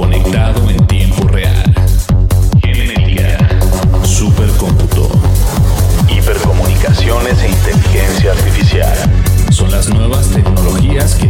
conectado en tiempo real. Genética, supercómputo, hipercomunicaciones e inteligencia artificial son las nuevas tecnologías que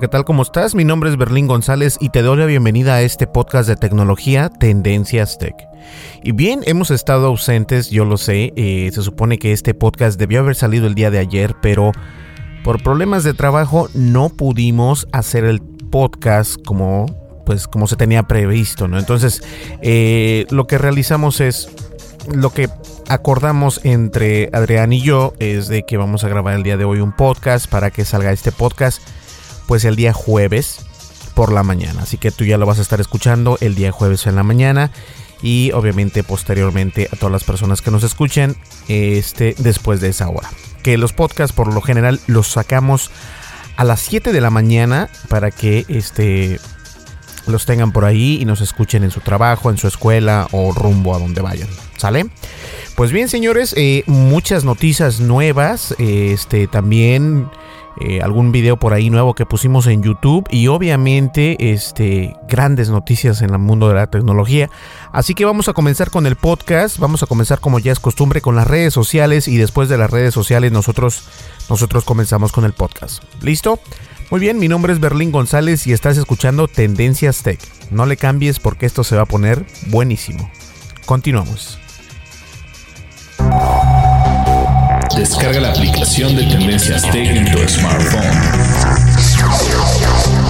¿qué tal? ¿Cómo estás? Mi nombre es Berlín González y te doy la bienvenida a este podcast de tecnología Tendencias Tech. Y bien, hemos estado ausentes, yo lo sé, eh, se supone que este podcast debió haber salido el día de ayer, pero por problemas de trabajo no pudimos hacer el podcast como pues como se tenía previsto, ¿no? Entonces, eh, lo que realizamos es lo que acordamos entre Adrián y yo es de que vamos a grabar el día de hoy un podcast para que salga este podcast pues el día jueves por la mañana. Así que tú ya lo vas a estar escuchando el día jueves en la mañana y obviamente posteriormente a todas las personas que nos escuchen este después de esa hora. Que los podcasts por lo general los sacamos a las 7 de la mañana para que este los tengan por ahí y nos escuchen en su trabajo, en su escuela o rumbo a donde vayan. ¿Sale? Pues bien, señores, eh, muchas noticias nuevas. eh, este también eh, algún video por ahí nuevo que pusimos en YouTube y obviamente este grandes noticias en el mundo de la tecnología. Así que vamos a comenzar con el podcast. Vamos a comenzar como ya es costumbre con las redes sociales y después de las redes sociales nosotros nosotros comenzamos con el podcast. ¿Listo? Muy bien, mi nombre es Berlín González y estás escuchando Tendencias Tech. No le cambies porque esto se va a poner buenísimo. Continuamos. Descarga la aplicación de Tendencias Tech en tu smartphone.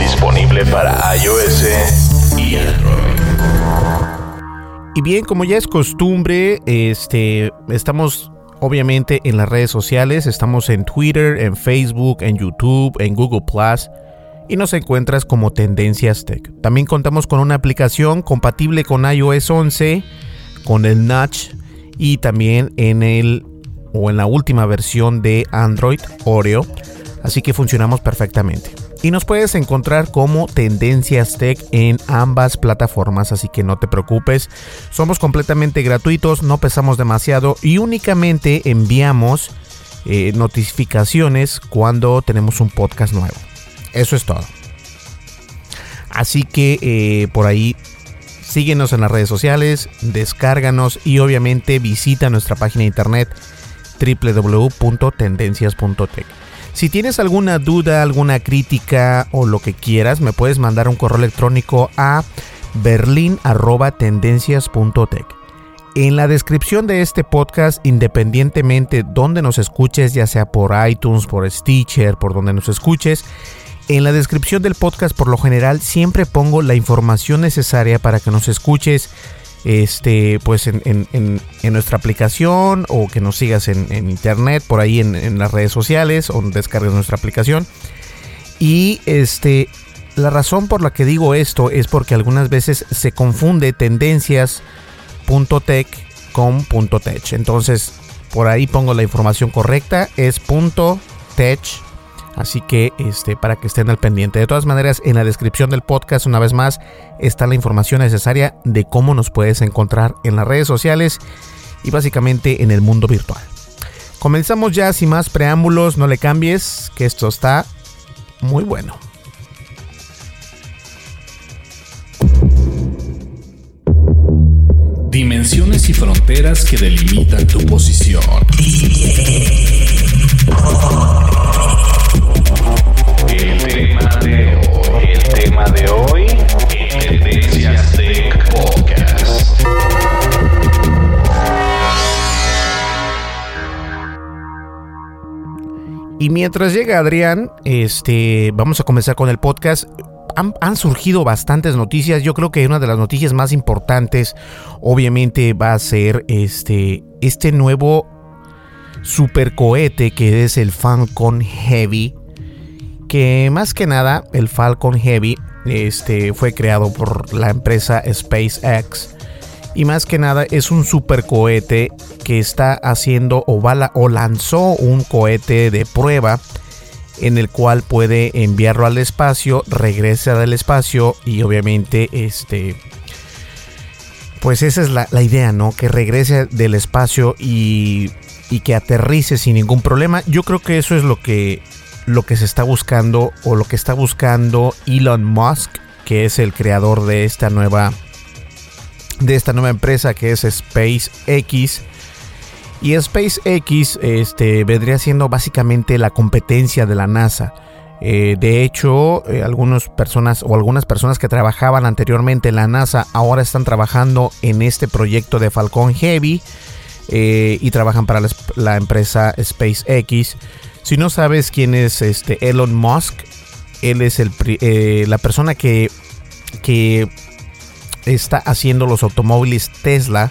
Disponible para iOS y Android. Y bien, como ya es costumbre, este, estamos obviamente en las redes sociales, estamos en Twitter, en Facebook, en YouTube, en Google Plus y nos encuentras como Tendencias Tech. También contamos con una aplicación compatible con iOS 11, con el Notch y también en el o en la última versión de Android Oreo, así que funcionamos perfectamente. Y nos puedes encontrar como Tendencias Tech en ambas plataformas, así que no te preocupes. Somos completamente gratuitos, no pesamos demasiado y únicamente enviamos eh, notificaciones cuando tenemos un podcast nuevo. Eso es todo. Así que eh, por ahí síguenos en las redes sociales, descárganos y obviamente visita nuestra página de internet www.tendencias.tech. Si tienes alguna duda, alguna crítica o lo que quieras, me puedes mandar un correo electrónico a berlin@tendencias.tech. En la descripción de este podcast, independientemente donde nos escuches, ya sea por iTunes, por Stitcher, por donde nos escuches, en la descripción del podcast por lo general siempre pongo la información necesaria para que nos escuches este, pues en, nuestra aplicación o que nos sigas en, internet, por ahí en, las redes sociales o descargues nuestra aplicación. Y este, la razón por la que digo esto es porque algunas veces se confunde tendencias.tech con .tech. Entonces, por ahí pongo la información correcta, es .tech Así que este, para que estén al pendiente. De todas maneras, en la descripción del podcast, una vez más, está la información necesaria de cómo nos puedes encontrar en las redes sociales y básicamente en el mundo virtual. Comenzamos ya sin más preámbulos, no le cambies, que esto está muy bueno. Dimensiones y fronteras que delimitan tu posición. El tema de hoy, el tema de hoy Tech Podcast. Y mientras llega Adrián, este, vamos a comenzar con el podcast. Han, han, surgido bastantes noticias. Yo creo que una de las noticias más importantes, obviamente, va a ser este, este nuevo supercohete que es el Falcon Heavy que más que nada el Falcon Heavy este, fue creado por la empresa SpaceX y más que nada es un super cohete que está haciendo o, o lanzó un cohete de prueba en el cual puede enviarlo al espacio, regresa del espacio y obviamente este pues esa es la, idea, ¿no? Que regrese del espacio y, y que aterrice sin ningún problema. Yo creo que eso es lo que lo que se está buscando o lo que está buscando Elon Musk, que es el creador de esta nueva de esta nueva empresa que es SpaceX. Y SpaceX este, vendría siendo básicamente la competencia de la NASA. Eh, de hecho, eh, algunas personas o algunas personas que trabajaban anteriormente en la NASA ahora están trabajando en este proyecto de Falcon Heavy eh, y trabajan para la, la empresa SpaceX. Si no sabes quién es este Elon Musk, él es el, eh, la persona que, que está haciendo los automóviles Tesla,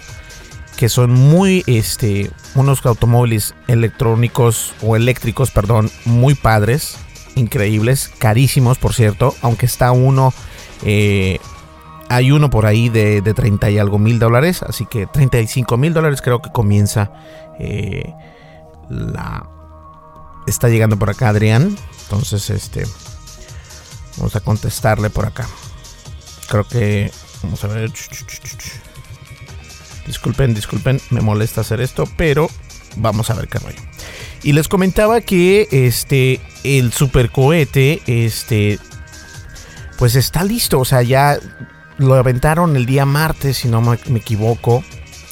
que son muy, este, unos automóviles electrónicos o eléctricos, perdón, muy padres, increíbles, carísimos, por cierto, aunque está uno, eh, hay uno por ahí de, de 30 y algo mil dólares, así que 35 mil dólares creo que comienza eh, la está llegando por acá Adrián. Entonces, este. Vamos a contestarle por acá. Creo que. Vamos a ver. Disculpen, disculpen. Me molesta hacer esto. Pero vamos a ver qué rollo. Y les comentaba que este. El supercohete. Este. Pues está listo. O sea, ya lo aventaron el día martes, si no me, equivoco.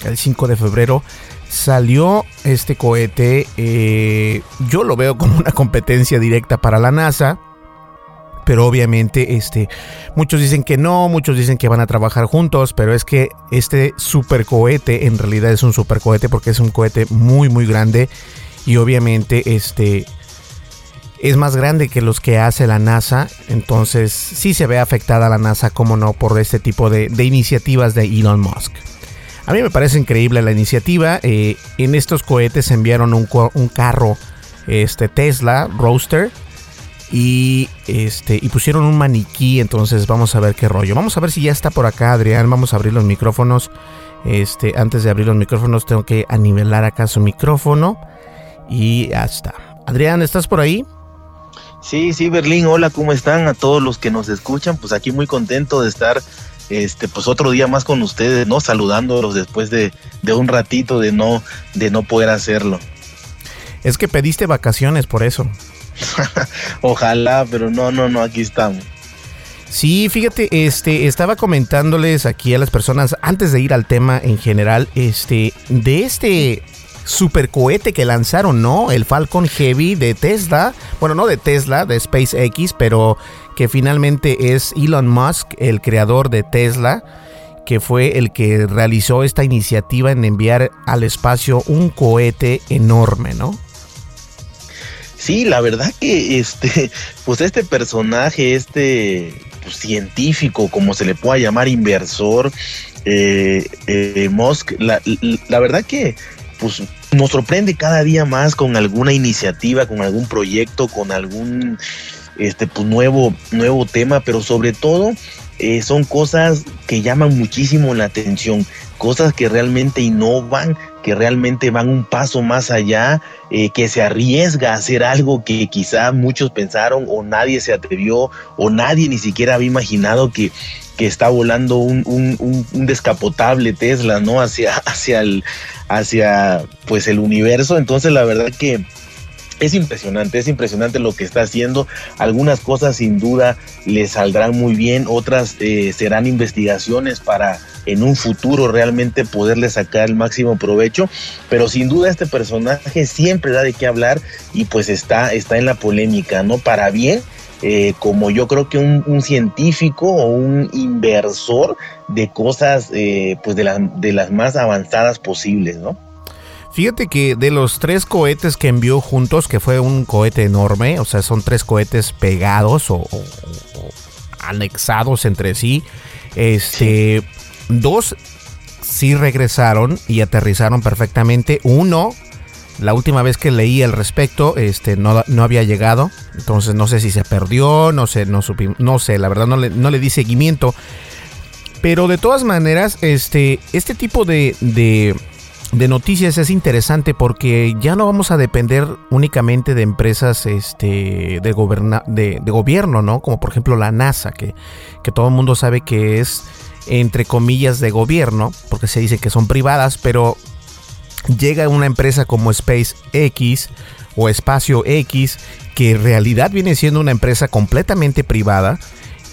El 5 de febrero salió este cohete, eh, yo lo veo como una competencia directa para la NASA. Pero obviamente, este, muchos dicen que no, muchos dicen que van a trabajar juntos, pero es que este super cohete en realidad es un super cohete porque es un cohete muy, muy grande y obviamente, este, es más grande que los que hace la NASA, entonces sí se ve afectada la NASA, como no, por este tipo de iniciativas de Elon Musk. A mí me parece increíble la iniciativa. Eh, en estos cohetes enviaron un, carro este, Tesla Roadster y, este, y pusieron un maniquí. Entonces vamos a ver qué rollo. Vamos a ver si ya está por acá Adrián. Vamos a abrir los micrófonos. Este, antes de abrir los micrófonos tengo que anivelar acá su micrófono. Y ya está. Adrián, ¿estás por ahí? Sí, sí, Berlín, hola, ¿cómo están? A todos los que nos escuchan, pues aquí muy contento de estar este, pues otro día más con ustedes, ¿no? Saludándolos después de, un ratito de no, de no poder hacerlo. Es que pediste vacaciones por eso. Ojalá, pero no, no, no, aquí estamos. Sí, fíjate, este, estaba comentándoles aquí a las personas antes de ir al tema en general, este, de este supercohete que lanzaron, ¿no? El Falcon Heavy de Tesla. Bueno, no de Tesla, de SpaceX, pero que finalmente es Elon Musk, el creador de Tesla, que fue el que realizó esta iniciativa en enviar al espacio un cohete enorme, ¿no? Sí, la verdad que este, pues este personaje, este pues, científico, como se le pueda llamar, inversor, eh, Musk, la, la verdad que pues nos sorprende cada día más con alguna iniciativa, con algún proyecto, con algún este pues nuevo nuevo tema, pero sobre todo eh, son cosas que llaman muchísimo la atención, cosas que realmente innovan, que realmente van un paso más allá, eh, que se arriesga a hacer algo que quizá muchos pensaron o nadie se atrevió o nadie ni siquiera había imaginado que, que está volando un, un, un, descapotable Tesla, ¿no? Hacia, hacia el, hacia pues el universo. Entonces la verdad que es impresionante, es impresionante lo que está haciendo. Algunas cosas sin duda le saldrán muy bien, otras eh, serán investigaciones para en un futuro realmente poderle sacar el máximo provecho. Pero sin duda este personaje siempre da de qué hablar y pues está, está en la polémica, ¿no? Para bien. Eh, como yo creo que un, científico o un inversor de cosas eh, pues de, de las más avanzadas posibles, ¿no? Fíjate que de los tres cohetes que envió juntos, que fue un cohete enorme, o sea, son tres cohetes pegados o, anexados entre sí, este, dos sí regresaron y aterrizaron perfectamente. Uno, la última vez que leí al respecto, este, no, no había llegado, entonces no sé si se perdió, no sé, no, no sé, la verdad no le, no le di seguimiento. Pero de todas maneras, este, este tipo de de noticias es interesante porque ya no vamos a depender únicamente de empresas este, de, de, gobierno, ¿no? Como por ejemplo la NASA, que, que todo el mundo sabe que es entre comillas de gobierno, porque se dice que son privadas, pero llega una empresa como SpaceX o Espacio X, que en realidad viene siendo una empresa completamente privada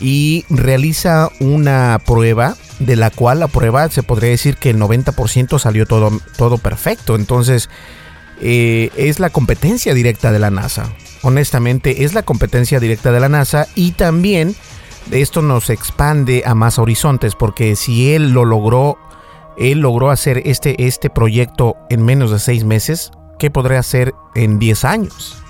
y realiza una prueba de la cual la prueba se podría decir que el 90% salió todo, todo perfecto. Entonces, eh, es la competencia directa de la NASA. Honestamente, es la competencia directa de la NASA y también esto nos expande a más horizontes porque si él lo logró, él logró hacer este, este proyecto en menos de seis meses, ¿qué podría hacer en 10 años?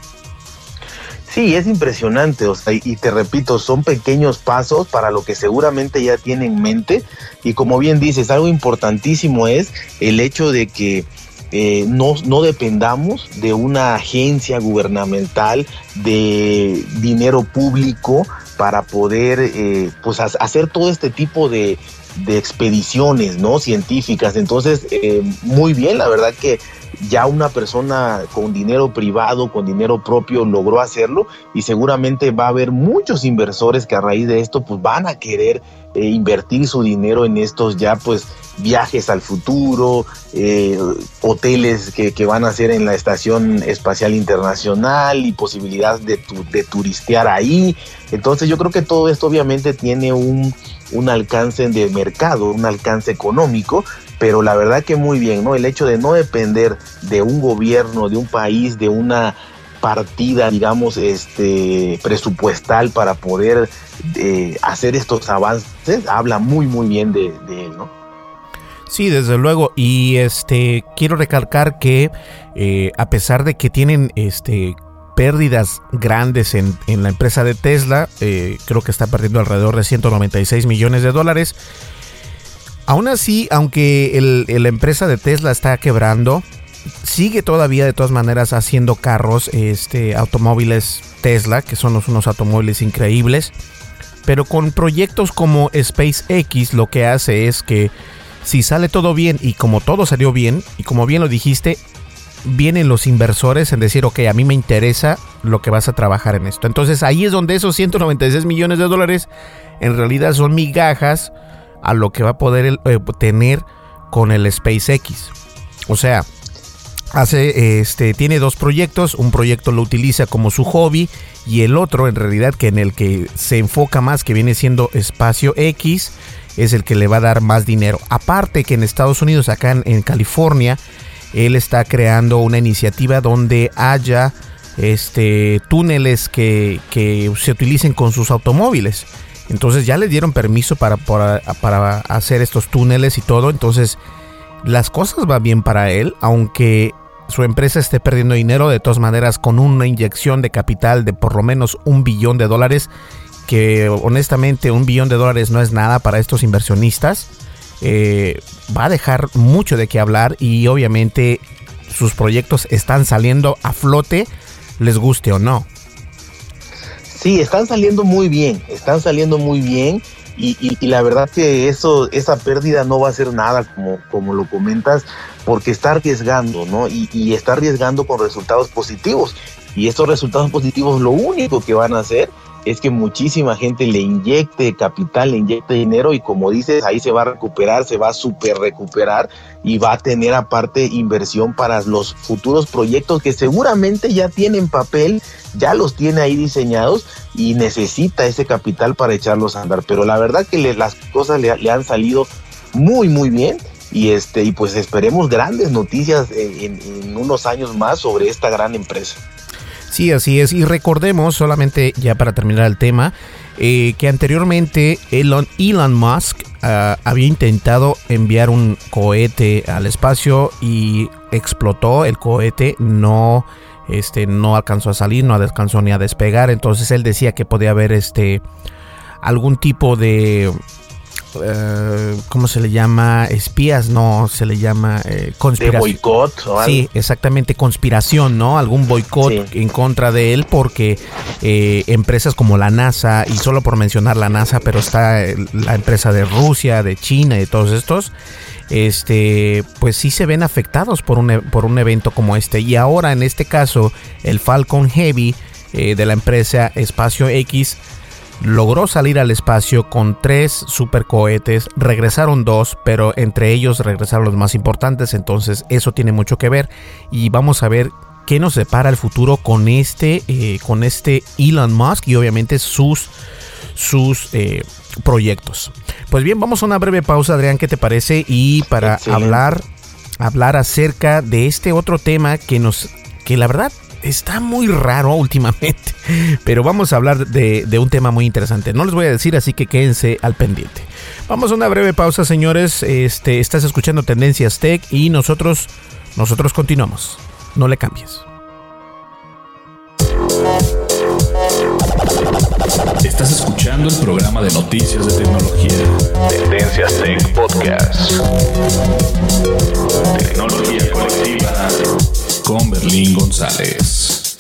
Sí, es impresionante, o sea, y te repito, son pequeños pasos para lo que seguramente ya tiene en mente. Y como bien dices, algo importantísimo es el hecho de que eh, no, no dependamos de una agencia gubernamental, de dinero público para poder eh, pues hacer todo este tipo de, de expediciones no científicas entonces eh, muy bien la verdad que ya una persona con dinero privado, con dinero propio logró hacerlo y seguramente va a haber muchos inversores que a raíz de esto pues van a querer eh, invertir su dinero en estos ya pues viajes al futuro, eh, hoteles que, van a hacer en la Estación Espacial Internacional y posibilidad de, de turistear ahí. Entonces yo creo que todo esto obviamente tiene un alcance de mercado, un alcance económico, pero la verdad que muy bien, ¿no? El hecho de no depender de un gobierno, de un país, de una partida, digamos, este presupuestal para poder eh, hacer estos avances, habla muy muy bien de, él, ¿no? Sí, desde luego. Y este quiero recalcar que eh, a pesar de que tienen este pérdidas grandes en, la empresa de Tesla, eh, creo que está perdiendo alrededor de 196 millones de dólares. Aún así, aunque la empresa de Tesla está quebrando, sigue todavía de todas maneras haciendo carros, este, automóviles Tesla, que son unos automóviles increíbles. Pero con proyectos como SpaceX lo que hace es que si sale todo bien y como todo salió bien, y como bien lo dijiste, vienen los inversores en decir, ok, a mí me interesa lo que vas a trabajar en esto. Entonces ahí es donde esos 196 millones de dólares en realidad son migajas a lo que va a poder eh, tener con el SpaceX. O sea, hace este tiene dos proyectos, un proyecto lo utiliza como su hobby y el otro en realidad que en el que se enfoca más que viene siendo Espacio X es el que le va a dar más dinero. Aparte que en Estados Unidos, acá en, California, él está creando una iniciativa donde haya este túneles que, que se utilicen con sus automóviles. Entonces ya le dieron permiso para, para, hacer estos túneles y todo. Entonces las cosas van bien para él, aunque su empresa esté perdiendo dinero, de todas maneras con una inyección de capital de por lo menos un billón de dólares, que honestamente un billón de dólares no es nada para estos inversionistas. eh, va a dejar mucho de qué hablar y obviamente sus proyectos están saliendo a flote, les guste o no. Sí, están saliendo muy bien, están saliendo muy bien y, la verdad que eso, esa pérdida no va a ser nada como, como lo comentas, porque está arriesgando, ¿no? Y, y está arriesgando con resultados positivos. Y estos resultados positivos lo único que van a hacer es que muchísima gente le inyecte capital, le inyecte dinero y como dices, ahí se va a recuperar, se va a super recuperar y va a tener aparte inversión para los futuros proyectos que seguramente ya tienen papel, ya los tiene ahí diseñados y necesita ese capital para echarlos a andar. Pero la verdad que las cosas le, han salido muy, muy bien y este y pues esperemos grandes noticias en unos años más sobre esta gran empresa. Sí, así es. Y recordemos, solamente ya para terminar el tema, eh, que anteriormente Elon, Musk ah, había intentado enviar un cohete al espacio y explotó el cohete, no, este, no alcanzó a salir, no alcanzó ni a despegar. Entonces él decía que podía haber este algún tipo de eh, ¿cómo se le llama? Espías, no, se le llama eh, conspiración. boicot Sí, exactamente, conspiración, ¿no? Algún boicot en contra de él porque eh, empresas como la NASA, y solo por mencionar la NASA, pero está la empresa de Rusia, de China y todos estos, este, pues sí se ven afectados por un, e, por un evento como este. Y ahora, en este caso, el Falcon Heavy de la empresa Espacio X, logró salir al espacio con tres supercohetes, regresaron dos, pero entre ellos regresaron los más importantes, entonces eso tiene mucho que ver y vamos a ver qué nos separa el futuro con este, eh, con este Elon Musk y obviamente sus, sus eh, proyectos. Pues bien, vamos a una breve pausa, Adrián, ¿qué te parece? Y para hablar, hablar acerca de este otro tema que nos, que la verdad está muy raro últimamente, pero vamos a hablar de, un tema muy interesante. No les voy a decir, así que quédense al pendiente. Vamos a una breve pausa, señores. Este, estás escuchando Tendencias Tech y nosotros, nosotros continuamos. No le cambies. Estás escuchando el programa de noticias de tecnología. Tendencias Tech Podcast. Tecnología colectiva con Berlín González.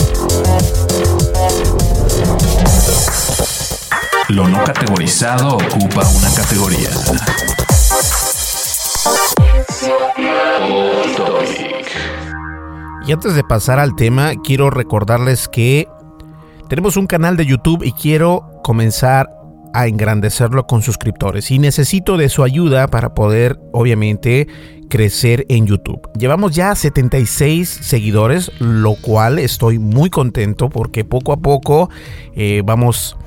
Lo no categorizado ocupa una categoría. Y antes de pasar al tema, quiero recordarles que tenemos un canal de YouTube y quiero comenzar a engrandecerlo con suscriptores y necesito de su ayuda para poder obviamente crecer en YouTube. Llevamos ya 76 seguidores, lo cual estoy muy contento porque poco a poco eh, vamos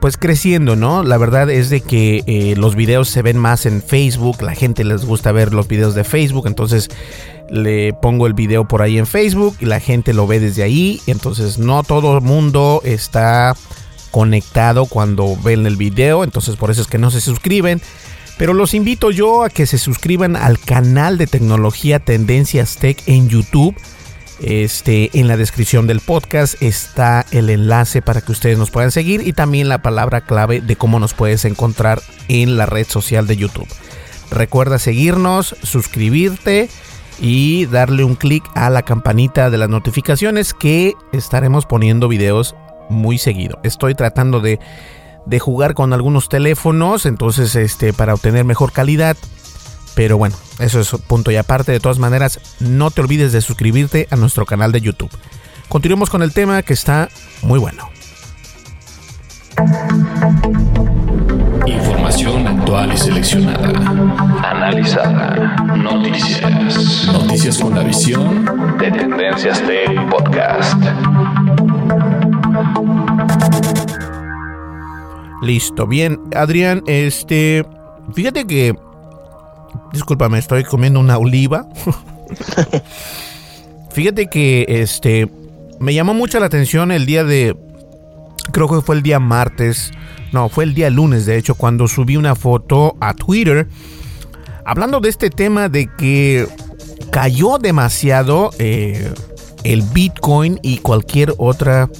pues creciendo, ¿no? La verdad es de que eh, los videos se ven más en Facebook, la gente les gusta ver los videos de Facebook, entonces le pongo el video por ahí en Facebook y la gente lo ve desde ahí, entonces no todo el mundo está conectado cuando ven el video, entonces por eso es que no se suscriben. Pero los invito yo a que se suscriban al canal de tecnología Tendencias Tech en YouTube. Este, en la descripción del podcast está el enlace para que ustedes nos puedan seguir y también la palabra clave de cómo nos puedes encontrar en la red social de YouTube. Recuerda seguirnos, suscribirte y darle un clic a la campanita de las notificaciones que estaremos poniendo videos muy seguido. Estoy tratando de, de jugar con algunos teléfonos, entonces este para obtener mejor calidad. Pero bueno, eso es punto y aparte. De todas maneras, no te olvides de suscribirte a nuestro canal de YouTube. Continuemos con el tema que está muy bueno. Información actual y seleccionada. Analizada. Noticias. Noticias con la visión de Tendencias Tech Podcast. Listo, bien, Adrián, este, fíjate que, discúlpame, estoy comiendo una oliva. fíjate que, este, me llamó mucho la atención el día de, creo que fue el día martes, no, fue el día lunes, de hecho, cuando subí una foto a Twitter, hablando de este tema de que cayó demasiado eh, el Bitcoin y cualquier otra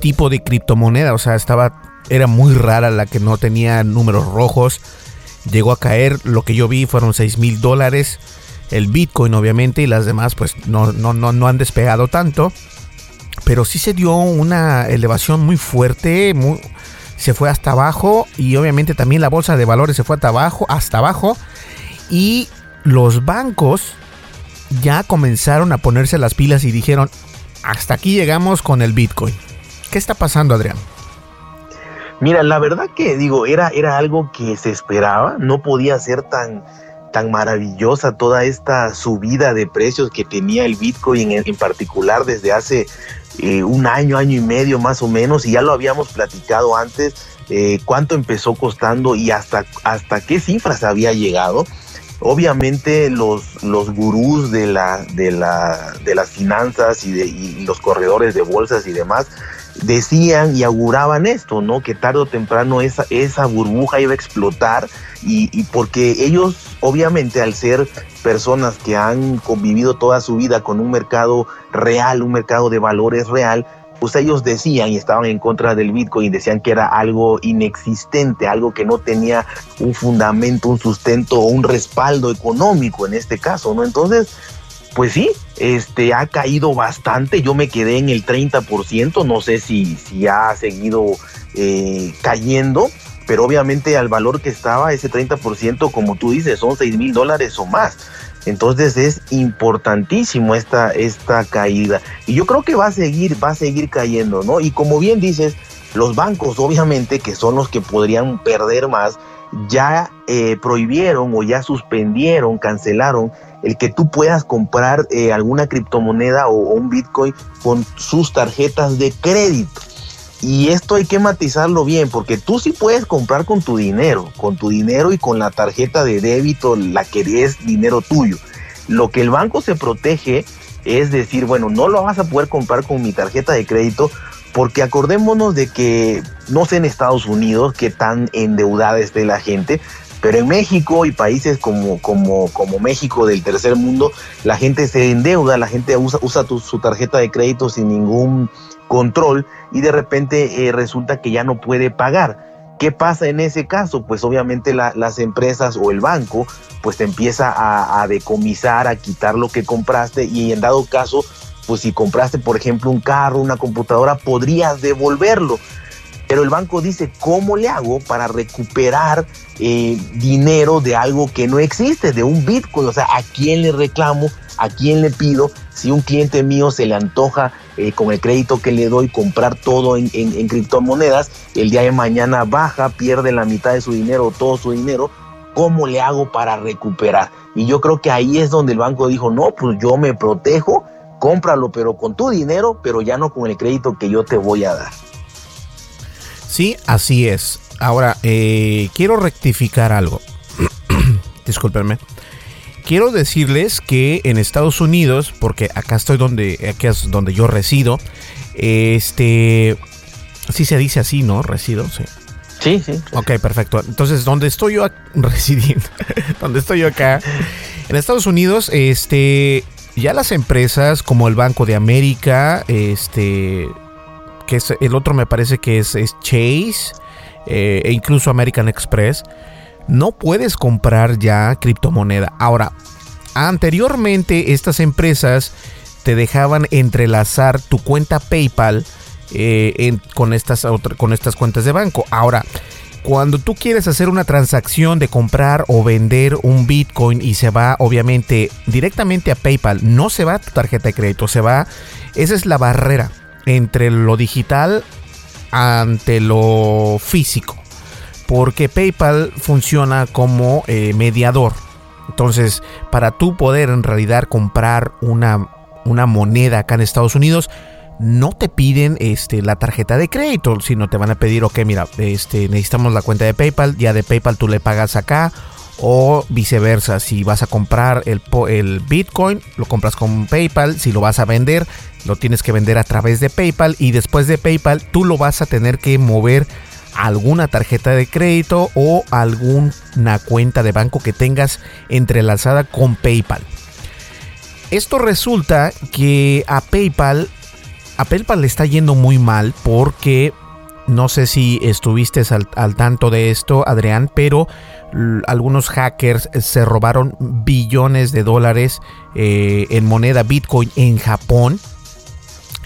tipo de criptomoneda, o sea, estaba era muy rara la que no tenía números rojos llegó a caer, lo que yo vi fueron 6 mil dólares el Bitcoin obviamente y las demás pues no, no, no, no han despegado tanto. Pero sí se dio una elevación muy fuerte, se fue hasta abajo y obviamente también la bolsa de valores se fue hasta abajo, hasta abajo y los bancos ya comenzaron a ponerse las pilas y dijeron, hasta aquí llegamos con el Bitcoin. ¿Qué está pasando, Adrián? Mira, la verdad que digo, era, era algo que se esperaba, no podía ser tan, tan maravillosa toda esta subida de precios que tenía el Bitcoin en, particular desde hace eh, un año, año y medio más o menos, y ya lo habíamos platicado antes, eh, cuánto empezó costando y hasta, hasta qué cifras había llegado. Obviamente los, los gurús de, la, de, la, de las finanzas y, de, y los corredores de bolsas y demás decían y auguraban esto, ¿no? Que tarde o temprano esa, burbuja iba a explotar y, porque ellos obviamente al ser personas que han convivido toda su vida con un mercado real, un mercado de valores real, pues ellos decían y estaban en contra del Bitcoin, decían que era algo inexistente, algo que no tenía un fundamento, un sustento o un respaldo económico en este caso, ¿no? Entonces, pues sí, este ha caído bastante. Yo me quedé en el 30%, no sé si, si ha seguido eh, cayendo, pero obviamente al valor que estaba, ese 30%, como tú dices, son 6 mil dólares o más. Entonces es importantísimo esta, esta caída. Y yo creo que va a seguir, va a seguir cayendo, ¿no? Y como bien dices, los bancos, obviamente, que son los que podrían perder más, ya eh, prohibieron o ya suspendieron, cancelaron el que tú puedas comprar eh, alguna criptomoneda o, un Bitcoin con sus tarjetas de crédito. Y esto hay que matizarlo bien, porque tú sí puedes comprar con tu dinero, con tu dinero y con la tarjeta de débito, la que es dinero tuyo. Lo que el banco se protege es decir, bueno, no lo vas a poder comprar con mi tarjeta de crédito, porque acordémonos de que no sé en Estados Unidos qué tan endeudada esté la gente, pero en México y países como, como, como México del tercer mundo, la gente se endeuda, la gente usa, usa su tarjeta de crédito sin ningún control y de repente eh, resulta que ya no puede pagar. ¿Qué pasa en ese caso? Pues obviamente las empresas o el banco pues te empieza a, a, decomisar, a quitar lo que compraste y en dado caso, pues si compraste por ejemplo un carro, una computadora, podrías devolverlo. Pero el banco dice, ¿cómo le hago para recuperar eh, dinero de algo que no existe, de un Bitcoin? O sea, ¿a quién le reclamo? ¿A quién le pido? Si un cliente mío se le antoja eh, con el crédito que le doy comprar todo en, en, criptomonedas, el día de mañana baja, pierde la mitad de su dinero, todo su dinero, ¿cómo le hago para recuperar? Y yo creo que ahí es donde el banco dijo, no, pues yo me protejo, cómpralo, pero con tu dinero, pero ya no con el crédito que yo te voy a dar. Sí, así es. Ahora, eh, quiero rectificar algo. Discúlpenme. Quiero decirles que en Estados Unidos, porque acá estoy donde, aquí es donde yo resido, este, sí se dice así, ¿no? Resido, sí. Sí, sí. Ok, perfecto. Entonces, donde estoy yo residiendo, donde estoy yo acá, en Estados Unidos, este, ya las empresas como el Banco de América, este, que es, el otro me parece que es, Chase eh, e incluso American Express, no puedes comprar ya criptomoneda. Ahora, anteriormente estas empresas te dejaban entrelazar tu cuenta PayPal eh, con, estas, con estas cuentas de banco. Ahora, cuando tú quieres hacer una transacción de comprar o vender un Bitcoin y se va obviamente directamente a PayPal, no se va a tu tarjeta de crédito, se va, esa es la barrera entre lo digital ante lo físico. Porque PayPal funciona como eh, mediador. Entonces, para tú poder en realidad comprar una, una moneda acá en Estados Unidos, no te piden este, la tarjeta de crédito, sino te van a pedir, ok, mira, este, necesitamos la cuenta de PayPal, ya de PayPal tú le pagas acá, o viceversa, si vas a comprar el, el Bitcoin, lo compras con PayPal, si lo vas a vender, lo tienes que vender a través de PayPal y después de PayPal tú lo vas a tener que mover alguna tarjeta de crédito o alguna cuenta de banco que tengas entrelazada con PayPal. Esto resulta que a PayPal a PayPal le está yendo muy mal porque no sé si estuviste al, tanto de esto, Adrián, pero algunos hackers se robaron billones de dólares eh, en moneda Bitcoin en Japón.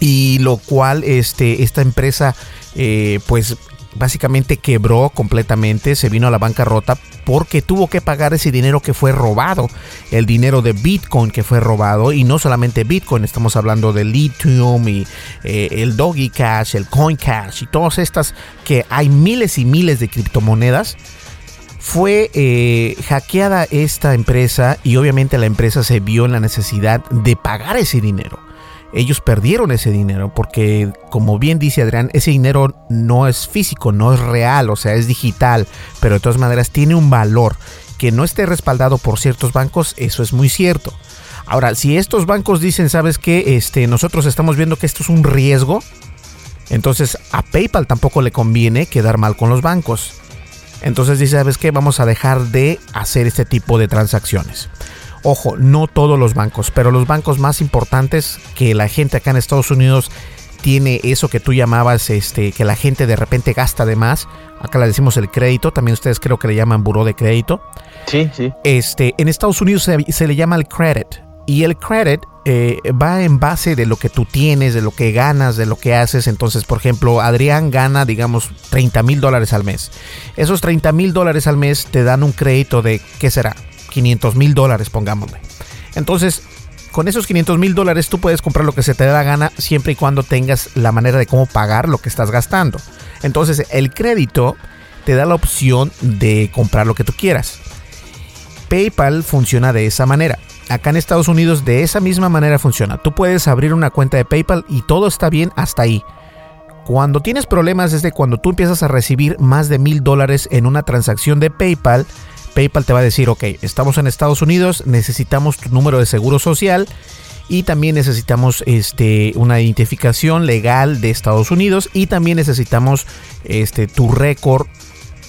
Y lo cual este, esta empresa eh, pues básicamente quebró completamente, se vino a la bancarrota porque tuvo que pagar ese dinero que fue robado, el dinero de Bitcoin que fue robado y no solamente Bitcoin, estamos hablando de Lithium y eh, el Doggy Cash, el Coin Cash y todas estas que hay miles y miles de criptomonedas. Fue eh, hackeada esta empresa y obviamente la empresa se vio en la necesidad de pagar ese dinero ellos perdieron ese dinero porque, como bien dice Adrián, ese dinero no es físico, no es real, o sea, es digital, pero de todas maneras tiene un valor. Que no esté respaldado por ciertos bancos, eso es muy cierto. Ahora, si estos bancos dicen, ¿sabes qué? Este, nosotros estamos viendo que esto es un riesgo, entonces a PayPal tampoco le conviene quedar mal con los bancos. Entonces dice, ¿sabes qué? Vamos a dejar de hacer este tipo de transacciones. Ojo, no todos los bancos, pero los bancos más importantes que la gente acá en Estados Unidos tiene eso que tú llamabas, este, que la gente de repente gasta de más. Acá le decimos el crédito, también ustedes creo que le llaman buró de crédito. Sí, sí. Este, en Estados Unidos se, le llama el credit. Y el credit eh, va en base de lo que tú tienes, de lo que ganas, de lo que haces. Entonces, por ejemplo, Adrián gana, digamos, 30 mil dólares al mes. Esos 30 mil dólares al mes te dan un crédito de, ¿qué será? 500 mil dólares, pongámosle. Entonces, con esos 500 mil dólares tú puedes comprar lo que se te dé la gana siempre y cuando tengas la manera de cómo pagar lo que estás gastando. Entonces, el crédito te da la opción de comprar lo que tú quieras. PayPal funciona de esa manera. Acá en Estados Unidos de esa misma manera funciona. Tú puedes abrir una cuenta de PayPal y todo está bien hasta ahí. Cuando tienes problemas es de cuando tú empiezas a recibir más de mil dólares en una transacción de PayPal, PayPal te va a decir, ok, estamos en Estados Unidos, necesitamos tu número de seguro social y también necesitamos este, una identificación legal de Estados Unidos y también necesitamos este, tu récord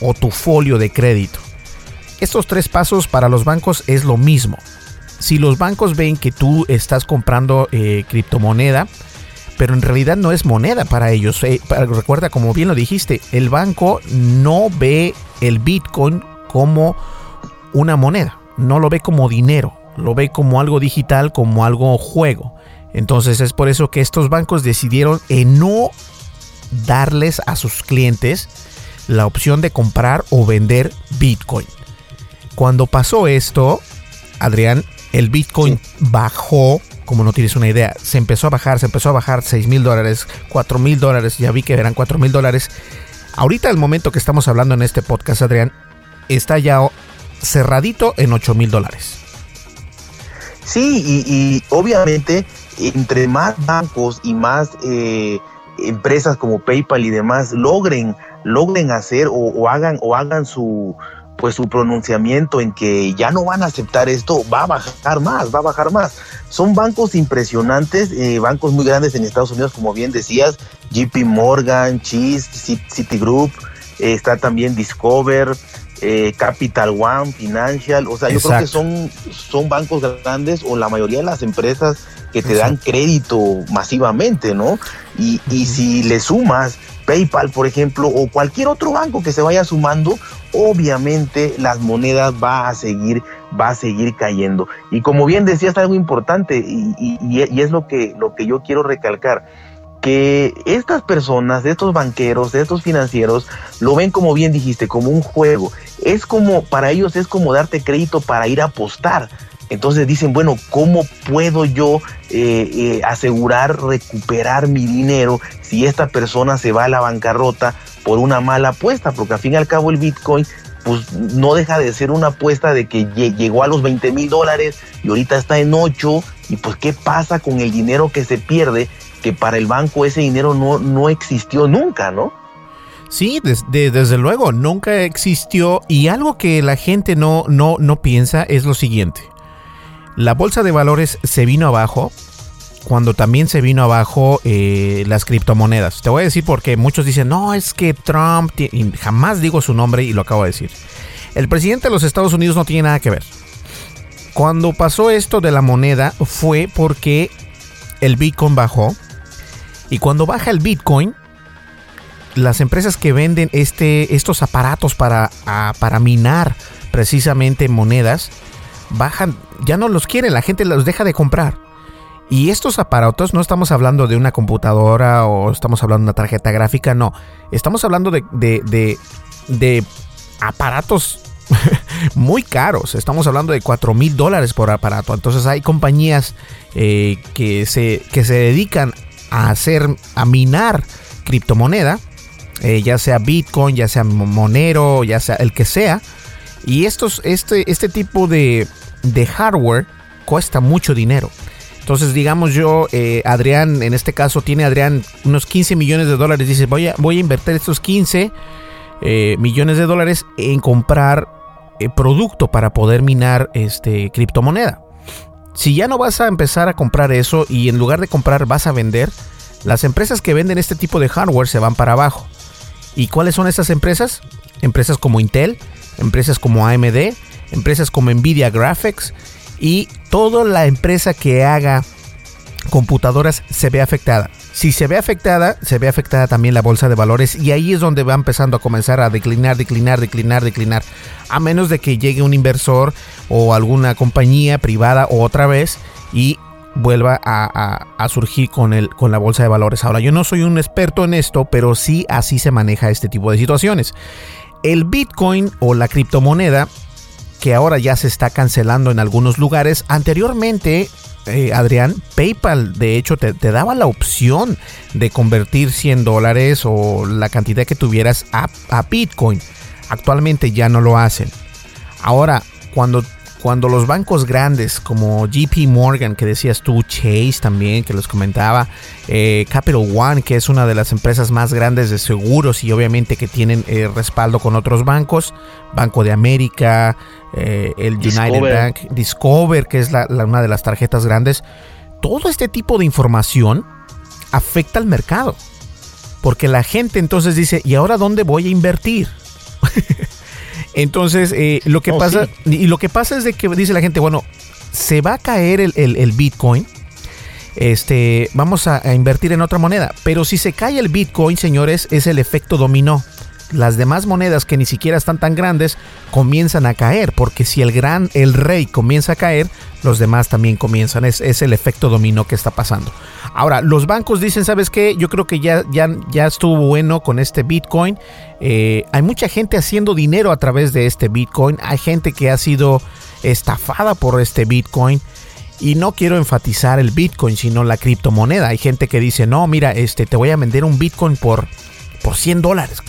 o tu folio de crédito. Estos tres pasos para los bancos es lo mismo. Si los bancos ven que tú estás comprando eh, criptomoneda, pero en realidad no es moneda para ellos. Eh, recuerda, como bien lo dijiste, el banco no ve el Bitcoin como una moneda, no lo ve como dinero, lo ve como algo digital, como algo juego. Entonces es por eso que estos bancos decidieron en no darles a sus clientes la opción de comprar o vender Bitcoin. Cuando pasó esto, Adrián, el Bitcoin bajó, como no tienes una idea, se empezó a bajar, se empezó a bajar 6 mil dólares, 4 mil dólares, ya vi que eran 4 mil dólares. Ahorita, al momento que estamos hablando en este podcast, Adrián, está ya cerradito en 8 mil dólares. Sí, y, obviamente entre más bancos y más eh, empresas como PayPal y demás logren logren hacer o, hagan o hagan su pues su pronunciamiento en que ya no van a aceptar esto va a bajar más, va a bajar más. Son bancos impresionantes, eh, bancos muy grandes en Estados Unidos, como bien decías, JP Morgan, Chase, Citigroup, eh, está también Discover, eh, Capital One, Financial, o sea, yo creo que son, son bancos grandes o la mayoría de las empresas que te dan crédito masivamente, ¿no? Y, y si le sumas PayPal, por ejemplo, o cualquier otro banco que se vaya sumando, obviamente las monedas va a seguir, va a seguir cayendo. Y como bien decías, algo importante, y, y es lo que, lo que yo quiero recalcar que estas personas, estos banqueros, estos financieros, lo ven como bien dijiste, como un juego. Es como, para ellos es como darte crédito para ir a apostar. Entonces dicen, bueno, ¿cómo puedo yo eh, eh, asegurar recuperar mi dinero si esta persona se va a la bancarrota por una mala apuesta? Porque al fin y al cabo el Bitcoin pues no deja de ser una apuesta de que llegó a los 20 mil dólares y ahorita está en 8 y pues qué pasa con el dinero que se pierde que para el banco ese dinero no, no existió nunca, ¿no? Sí, desde luego, nunca existió y algo que la gente no, no, no piensa es lo siguiente. La bolsa de valores se vino abajo cuando también se vino abajo eh, las criptomonedas. Te voy a decir porque muchos dicen, no, es que Trump, jamás digo su nombre y lo acabo de decir. El presidente de los Estados Unidos no tiene nada que ver. Cuando pasó esto de la moneda fue porque el Bitcoin bajó y cuando baja el Bitcoin, las empresas que venden este, estos aparatos para, para minar precisamente monedas, bajan, ya no los quieren, la gente los deja de comprar. Y estos aparatos, no estamos hablando de una computadora o estamos hablando de una tarjeta gráfica, no. Estamos hablando de, de, aparatos muy caros. Estamos hablando de 4 mil dólares por aparato. Entonces hay compañías eh, que, se, que se dedican a hacer, a minar criptomoneda, eh, ya sea Bitcoin, ya sea Monero, ya sea el que sea. Y estos, este, este tipo de, de hardware cuesta mucho dinero. Entonces, digamos yo, eh, Adrián, en este caso tiene Adrián unos 15 millones de dólares. Dice, voy a, voy a invertir estos 15 eh, millones de dólares en comprar producto para poder minar este, criptomoneda. Si ya no vas a empezar a comprar eso y en lugar de comprar vas a vender, las empresas que venden este tipo de hardware se van para abajo. ¿Y cuáles son esas empresas? Empresas como Intel, empresas como AMD, empresas como Nvidia Graphics, y toda la empresa que haga computadoras se ve afectada. Si se ve afectada, se ve afectada también la bolsa de valores y ahí es donde va empezando a comenzar a declinar, declinar, declinar, declinar. A menos de que llegue un inversor o alguna compañía privada otra vez y vuelva a, surgir con, el, con la bolsa de valores. Ahora, yo no soy un experto en esto, pero sí así se maneja este tipo de situaciones. El Bitcoin o la criptomoneda que ahora ya se está cancelando en algunos lugares. Anteriormente, eh, Adrián, PayPal de hecho te, daba la opción de convertir 100 dólares o la cantidad que tuvieras a, a Bitcoin. Actualmente ya no lo hacen. Ahora, cuando cuando los bancos grandes como JP Morgan, que decías tú, Chase también, que los comentaba, eh, Capital One, que es una de las empresas más grandes de seguros y obviamente que tienen eh, respaldo con otros bancos, Banco de América, eh, el United Bank, Discover, que es una de las tarjetas grandes, todo este tipo de información afecta al mercado. Porque la gente entonces dice, ¿y ahora dónde voy a invertir? Entonces, eh, lo que pasa, y lo que pasa es de que dice la gente, bueno, se va a caer el, Bitcoin. Este, vamos a, a, invertir en otra moneda. Pero si se cae el Bitcoin, señores, es el efecto dominó las demás monedas que ni siquiera están tan grandes comienzan a caer, porque si el gran, el rey comienza a caer, los demás también comienzan. Es, el efecto dominó que está pasando. Ahora, los bancos dicen, ¿sabes qué? Yo creo que ya, ya, ya estuvo bueno con este Bitcoin. Eh, hay mucha gente haciendo dinero a través de este Bitcoin. Hay gente que ha sido estafada por este Bitcoin. Y no quiero enfatizar el Bitcoin, sino la criptomoneda. Hay gente que dice, no, mira, este, te voy a vender un Bitcoin por, por 100 dólares.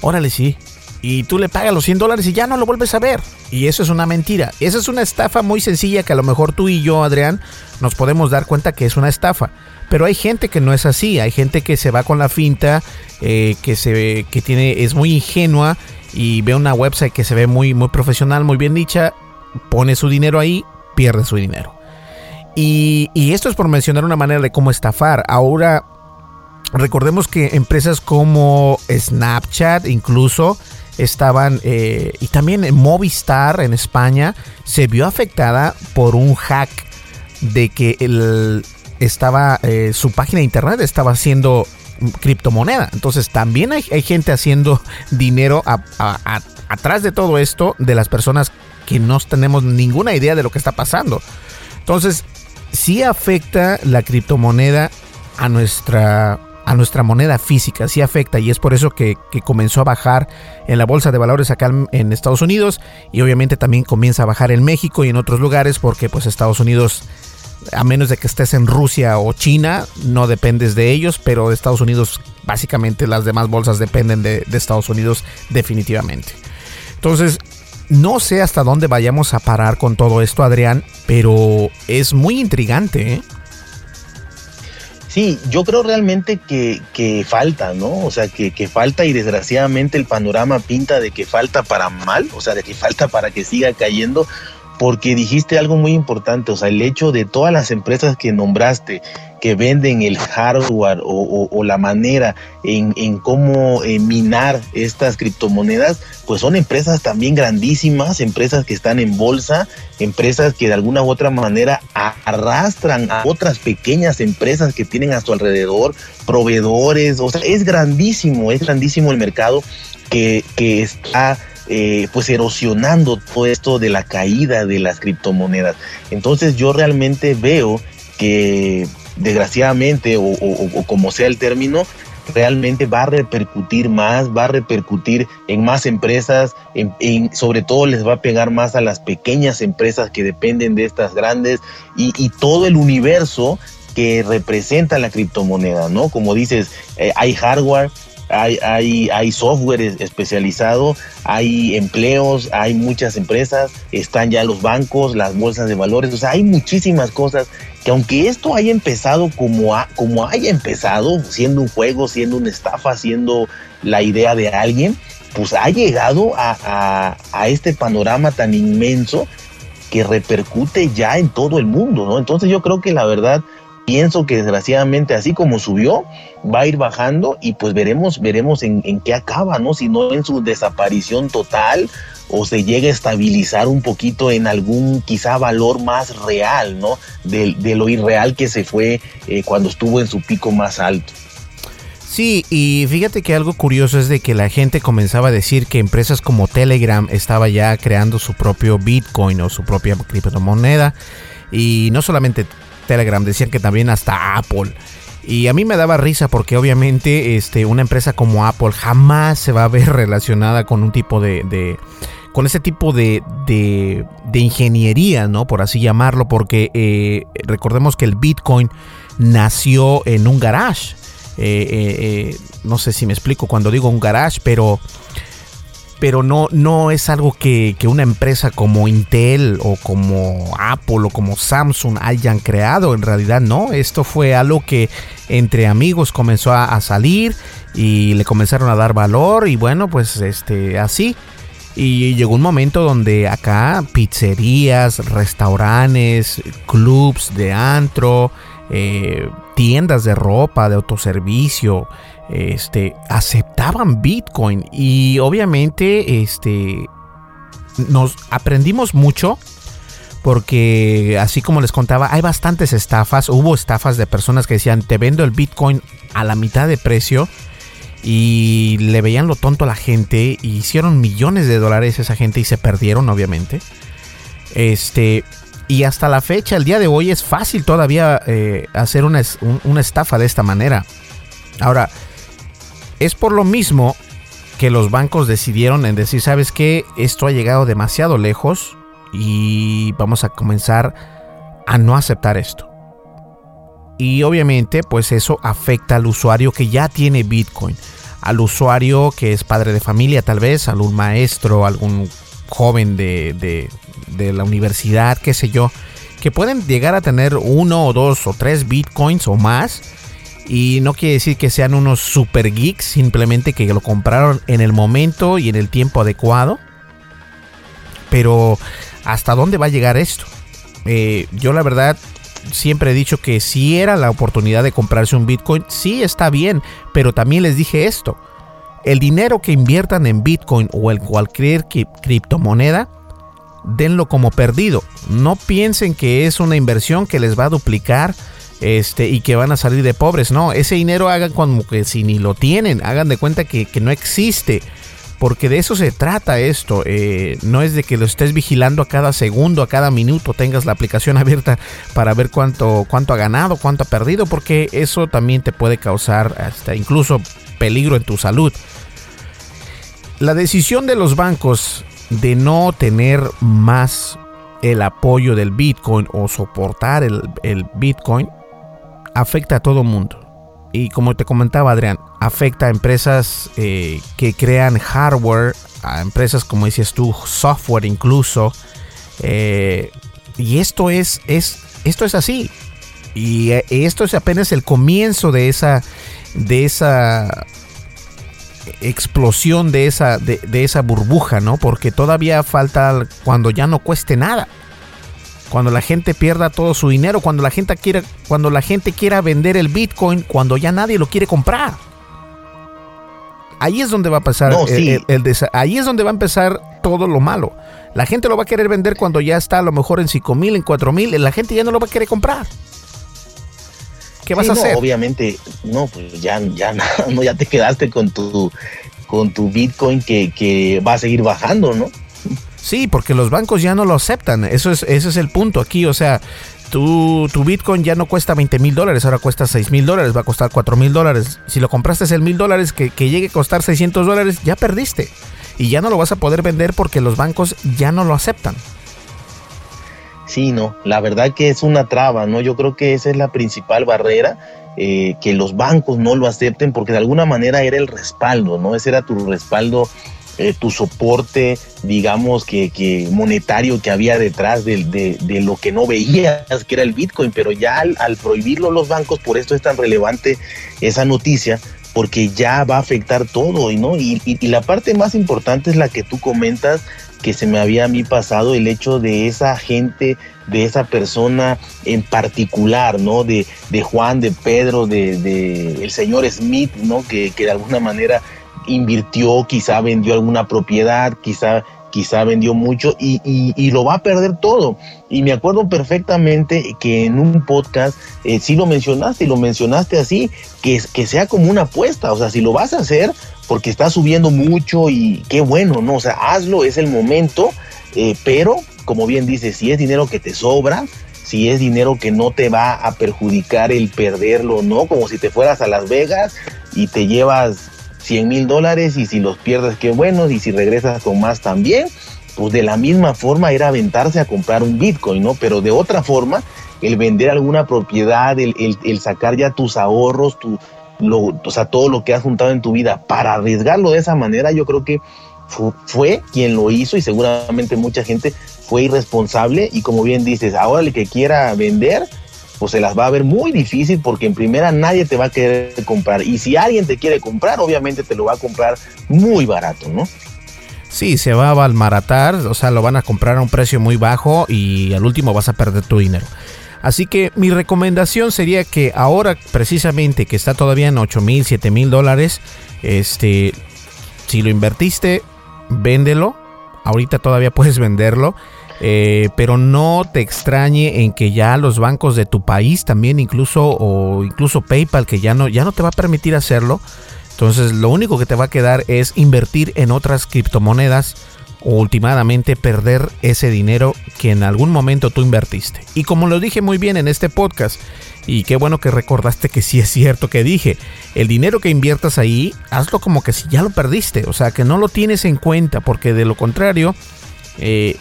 Órale, sí. Y tú le pagas los 100 dólares y ya no lo vuelves a ver. Y eso es una mentira. Esa es una estafa muy sencilla que a lo mejor tú y yo, Adrián, nos podemos dar cuenta que es una estafa. Pero hay gente que no es así. Hay gente que se va con la finta, eh, que, se, que tiene, es muy ingenua y ve una website que se ve muy, muy profesional, muy bien dicha, pone su dinero ahí, pierde su dinero. Y, y esto es por mencionar una manera de cómo estafar. Ahora Recordemos que empresas como Snapchat incluso estaban, eh, y también Movistar en España, se vio afectada por un hack de que el, estaba, eh, su página de internet estaba haciendo criptomoneda. Entonces también hay, gente haciendo dinero atrás de todo esto de las personas que no tenemos ninguna idea de lo que está pasando. Entonces, sí afecta la criptomoneda a nuestra a nuestra moneda física, sí afecta y es por eso que, comenzó a bajar en la bolsa de valores acá en Estados Unidos y obviamente también comienza a bajar en México y en otros lugares porque pues Estados Unidos, a menos de que estés en Rusia o China, no dependes de ellos, pero Estados Unidos básicamente las demás bolsas dependen de, de Estados Unidos definitivamente. Entonces, no sé hasta dónde vayamos a parar con todo esto, Adrián, pero es muy intrigante, ¿eh? Sí, yo creo realmente que, que falta, ¿no? O sea, que, que, falta y desgraciadamente el panorama pinta de que falta para mal, o sea, de que falta para que siga cayendo, porque dijiste algo muy importante, o sea, el hecho de todas las empresas que nombraste que venden el hardware o, la manera en, cómo eh, minar estas criptomonedas, pues son empresas también grandísimas, empresas que están en bolsa, empresas que de alguna u otra manera arrastran a otras pequeñas empresas que tienen a su alrededor, proveedores, o sea, es grandísimo, es grandísimo el mercado que, que está eh, pues erosionando todo esto de la caída de las criptomonedas. Entonces yo realmente veo que desgraciadamente o, como sea el término, realmente va a repercutir más, va a repercutir en más empresas, en, sobre todo les va a pegar más a las pequeñas empresas que dependen de estas grandes y, todo el universo que representa la criptomoneda, ¿no? Como dices, eh, hay hardware, hay, hay, hay software especializado, hay empleos, hay muchas empresas, están ya los bancos, las bolsas de valores, o sea, hay muchísimas cosas que aunque esto haya empezado como, como haya empezado, siendo un juego, siendo una estafa, siendo la idea de alguien, pues ha llegado a, a este panorama tan inmenso que repercute ya en todo el mundo, ¿no? Entonces yo creo que la verdad pienso que desgraciadamente así como subió, va a ir bajando y pues veremos, veremos en, qué acaba, ¿no? Si no en su desaparición total o se llega a estabilizar un poquito en algún quizá valor más real, ¿no? De, lo irreal que se fue eh, cuando estuvo en su pico más alto. Sí, y fíjate que algo curioso es de que la gente comenzaba a decir que empresas como Telegram estaba ya creando su propio Bitcoin o su propia criptomoneda. Y no solamente Telegram, decían que también hasta Apple. Y a mí me daba risa porque obviamente este, una empresa como Apple jamás se va a ver relacionada con un tipo de... con ese tipo de, de, ingeniería, ¿no? Por así llamarlo, porque eh, recordemos que el Bitcoin nació en un garage. Eh, eh, no sé si me explico cuando digo un garage, pero pero no, no es algo que, una empresa como Intel o como Apple o como Samsung hayan creado. En realidad no, esto fue algo que entre amigos comenzó a, salir y le comenzaron a dar valor y bueno, pues este así. Y llegó un momento donde acá pizzerías, restaurantes, clubs de antro, eh, tiendas de ropa, de autoservicio, este, aceptaban Bitcoin y obviamente este, nos aprendimos mucho porque así como les contaba, hay bastantes estafas, hubo estafas de personas que decían, te vendo el Bitcoin a la mitad de precio y le veían lo tonto a la gente y hicieron millones de dólares esa gente y se perdieron obviamente. Este, y hasta la fecha, el día de hoy es fácil todavía eh, hacer una, una estafa de esta manera. Ahora, es por lo mismo que los bancos decidieron en decir, ¿sabes qué? Esto ha llegado demasiado lejos y vamos a comenzar a no aceptar esto. Y obviamente pues eso afecta al usuario que ya tiene Bitcoin, al usuario que es padre de familia tal vez, algún maestro, algún joven de, de la universidad, qué sé yo, que pueden llegar a tener uno o dos o tres Bitcoins o más y no quiere decir que sean unos super geeks, simplemente que lo compraron en el momento y en el tiempo adecuado. Pero, ¿hasta dónde va a llegar esto? Eh, yo la verdad siempre he dicho que si era la oportunidad de comprarse un Bitcoin, sí está bien, pero también les dije esto. El dinero que inviertan en Bitcoin o en cualquier criptomoneda, denlo como perdido. No piensen que es una inversión que les va a duplicar este, y que van a salir de pobres. No, ese dinero hagan como que si ni lo tienen, hagan de cuenta que, no existe. Porque de eso se trata esto. Eh, no es de que lo estés vigilando a cada segundo, a cada minuto, tengas la aplicación abierta para ver cuánto, cuánto ha ganado, cuánto ha perdido, porque eso también te puede causar hasta incluso peligro en tu salud. La decisión de los bancos de no tener más el apoyo del Bitcoin o soportar el, el Bitcoin afecta a todo mundo. Y como te comentaba Adrián, afecta a empresas eh, que crean hardware, a empresas como dices tú, software incluso. Eh, y esto es, es, esto es así. Y eh, esto es apenas el comienzo de esa, de esa explosión de esa, de, esa burbuja, ¿no? Porque todavía falta cuando ya no cueste nada. Cuando la gente pierda todo su dinero, cuando la gente quiera, cuando la gente quiera vender el Bitcoin, cuando ya nadie lo quiere comprar. Ahí es donde va a pasar el, ahí es donde va a empezar todo lo malo. La gente lo va a querer vender cuando ya está a lo mejor en 5 mil, en 4 mil, la gente ya no lo va a querer comprar. ¿Qué vas a hacer? Obviamente, no, pues ya, ya, no, ya te quedaste con tu, con tu Bitcoin que, que va a seguir bajando, ¿no? Sí, porque los bancos ya no lo aceptan. Eso es, ese es el punto aquí. O sea, tu, tu Bitcoin ya no cuesta 20 mil dólares, ahora cuesta 6 mil dólares, va a costar 4 mil dólares. Si lo compraste el mil dólares, que, llegue a costar 600 dólares, ya perdiste. Y ya no lo vas a poder vender porque los bancos ya no lo aceptan. Sí, no, la verdad que es una traba, ¿no? Yo creo que esa es la principal barrera, eh, que los bancos no lo acepten porque de alguna manera era el respaldo, ¿no? Ese era tu respaldo eh, tu soporte, digamos, que, monetario que había detrás de, lo que no veías, que era el Bitcoin, pero ya al, prohibirlo los bancos, por esto es tan relevante esa noticia, porque ya va a afectar todo, ¿no? Y, y, la parte más importante es la que tú comentas, que se me había a mí pasado, el hecho de esa gente, de esa persona en particular, ¿no? De, de Juan, de Pedro, de, de, el señor Smith, ¿no? Que, que de alguna manera invirtió, quizá vendió alguna propiedad, quizá, quizá vendió mucho y, y, lo va a perder todo. Y me acuerdo perfectamente que en un podcast eh, sí lo mencionaste y lo mencionaste así, que, que sea como una apuesta, o sea, si lo vas a hacer porque está subiendo mucho y qué bueno, ¿no? O sea, hazlo, es el momento, eh, pero como bien dices, si es dinero que te sobra, si es dinero que no te va a perjudicar el perderlo, ¿no? Como si te fueras a Las Vegas y te llevas 100 mil dólares y si los pierdes, qué bueno, y si regresas con más también, pues de la misma forma era aventarse a comprar un Bitcoin, ¿no? Pero de otra forma, el vender alguna propiedad, el, el, sacar ya tus ahorros, tu, lo, o sea, todo lo que has juntado en tu vida para arriesgarlo de esa manera, yo creo que fue, quien lo hizo y seguramente mucha gente fue irresponsable y como bien dices, ahora el que quiera vender, pues se las va a ver muy difícil porque en primera nadie te va a querer comprar. Y si alguien te quiere comprar, obviamente te lo va a comprar muy barato, ¿no? Sí, se va a balmaratar, o sea, lo van a comprar a un precio muy bajo y al último vas a perder tu dinero. Así que mi recomendación sería que ahora precisamente que está todavía en 8 mil, 7 mil dólares, este, si lo invertiste, véndelo. Ahorita todavía puedes venderlo eh, pero no te extrañe en que ya los bancos de tu país también incluso o incluso PayPal que ya no ya no te va a permitir hacerlo. Entonces lo único que te va a quedar es invertir en otras criptomonedas o últimamente perder ese dinero que en algún momento tú invertiste. Y como lo dije muy bien en este podcast, y qué bueno que recordaste que sí es cierto que dije, el dinero que inviertas ahí, hazlo como que si ya lo perdiste, o sea, que no lo tienes en cuenta, porque de lo contrario, eh,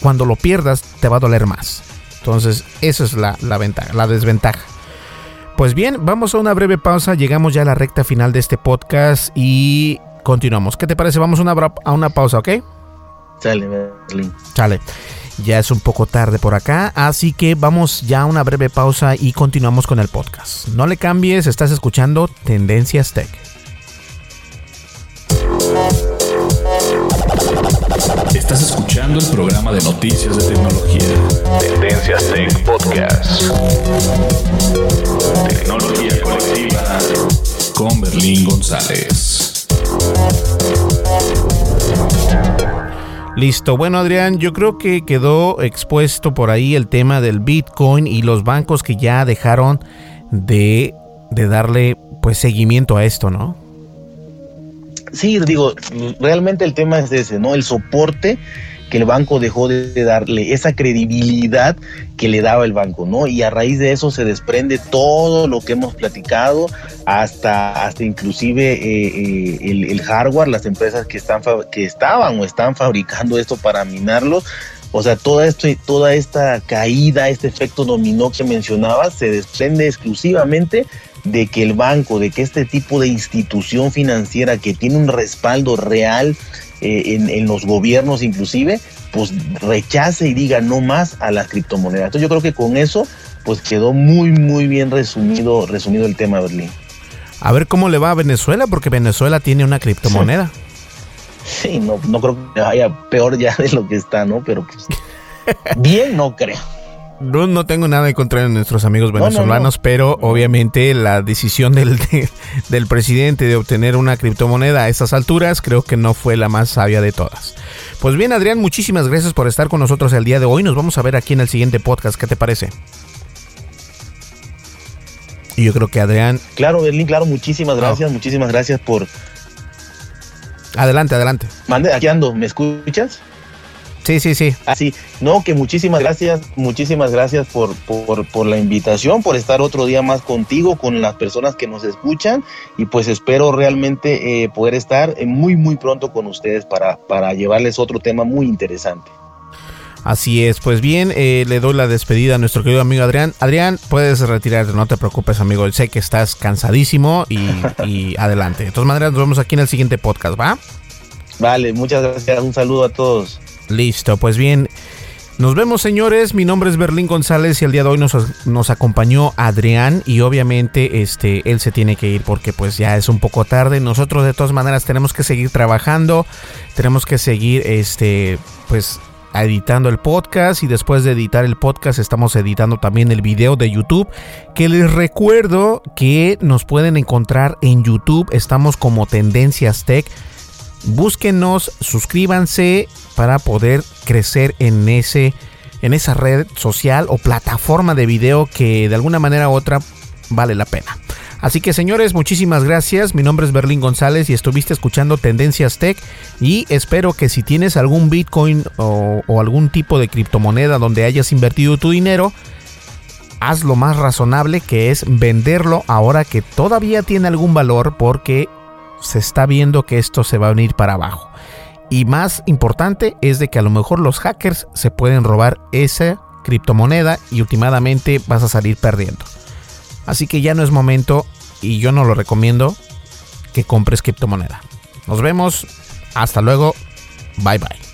cuando lo pierdas te va a doler más. Entonces, esa es la, ventaja, la desventaja. Pues bien, vamos a una breve pausa. Llegamos ya a la recta final de este podcast y continuamos. ¿Qué te parece? Vamos a una, a una pausa, ¿ok? Chale, Chale. Ya es un poco tarde por acá, así que vamos ya a una breve pausa y continuamos con el podcast. No le cambies, estás escuchando Tendencias Tech. Estás escuchando el programa de noticias de tecnología. Tendencias Tech Podcast. Tecnología colectiva con Berlín González. Listo, bueno Adrián, yo creo que quedó expuesto por ahí el tema del Bitcoin y los bancos que ya dejaron de, de darle pues seguimiento a esto, ¿no? Sí, digo, realmente el tema es ese, ¿no? El soporte que el banco dejó de darle, esa credibilidad que le daba el banco, ¿no? Y a raíz de eso se desprende todo lo que hemos platicado, hasta, hasta inclusive eh, eh, el, hardware, las empresas que, están, que estaban o están fabricando esto para minarlo, o sea, toda, esto, toda esta caída, este efecto dominó que mencionabas, se desprende exclusivamente de que el banco, de que este tipo de institución financiera que tiene un respaldo real eh, en, los gobiernos inclusive, pues rechace y diga no más a las criptomonedas. Entonces yo creo que con eso pues quedó muy muy bien resumido, resumido el tema Berlín. A ver cómo le va a Venezuela, porque Venezuela tiene una criptomoneda. Sí, no, no creo que vaya peor ya de lo que está, ¿no? Pero pues Bien, no creo. No, no tengo nada en contra de nuestros amigos venezolanos, pero obviamente la decisión del, del presidente de obtener una criptomoneda a estas alturas creo que no fue la más sabia de todas. Pues bien, Adrián, muchísimas gracias por estar con nosotros el día de hoy. Nos vamos a ver aquí en el siguiente podcast. ¿Qué te parece? Y yo creo que Adrián. Claro, Berlín, claro, muchísimas gracias, muchísimas gracias por. Adelante, adelante. Mande, aquí ando, ¿me escuchas? Sí, sí, sí. Así, no, que muchísimas gracias, muchísimas gracias por, por, por, la invitación, por estar otro día más contigo, con las personas que nos escuchan y pues espero realmente eh, poder estar eh, muy, muy pronto con ustedes para, para llevarles otro tema muy interesante. Así es, pues bien, eh, le doy la despedida a nuestro querido amigo Adrián. Adrián, puedes retirarte, no te preocupes, amigo. Sé que estás cansadísimo y, y adelante. De todas maneras, nos vemos aquí en el siguiente podcast, ¿va? Vale, muchas gracias. Un saludo a todos. Listo, pues bien. Nos vemos señores, mi nombre es Berlín González y el día de hoy nos, nos, acompañó Adrián y obviamente este, él se tiene que ir porque pues ya es un poco tarde. Nosotros de todas maneras tenemos que seguir trabajando, tenemos que seguir este, pues editando el podcast y después de editar el podcast estamos editando también el video de YouTube que les recuerdo que nos pueden encontrar en YouTube, estamos como Tendencias Tech búsquenos, suscríbanse para poder crecer en ese en esa red social o plataforma de video que de alguna manera u otra vale la pena. Así que señores, muchísimas gracias. Mi nombre es Berlín González y estuviste escuchando Tendencias Tech y espero que si tienes algún Bitcoin o, o algún tipo de criptomoneda donde hayas invertido tu dinero, haz lo más razonable que es venderlo ahora que todavía tiene algún valor porque se está viendo que esto se va a venir para abajo. Y más importante es de que a lo mejor los hackers se pueden robar esa criptomoneda y últimamente vas a salir perdiendo. Así que ya no es momento y yo no lo recomiendo que compres criptomoneda. Nos vemos. Hasta luego. Bye bye.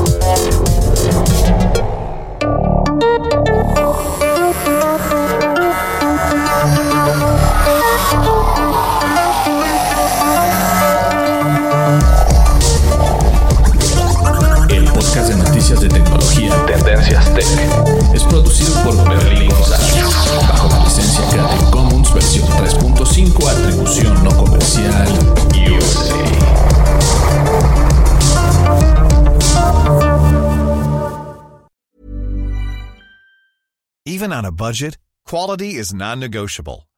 De tecnología Tendencias Tech. Es producido por Berlín González, bajo la licencia Creative Commons versión 3.5, atribución no comercial, USA. Even on a budget, quality is non-negotiable.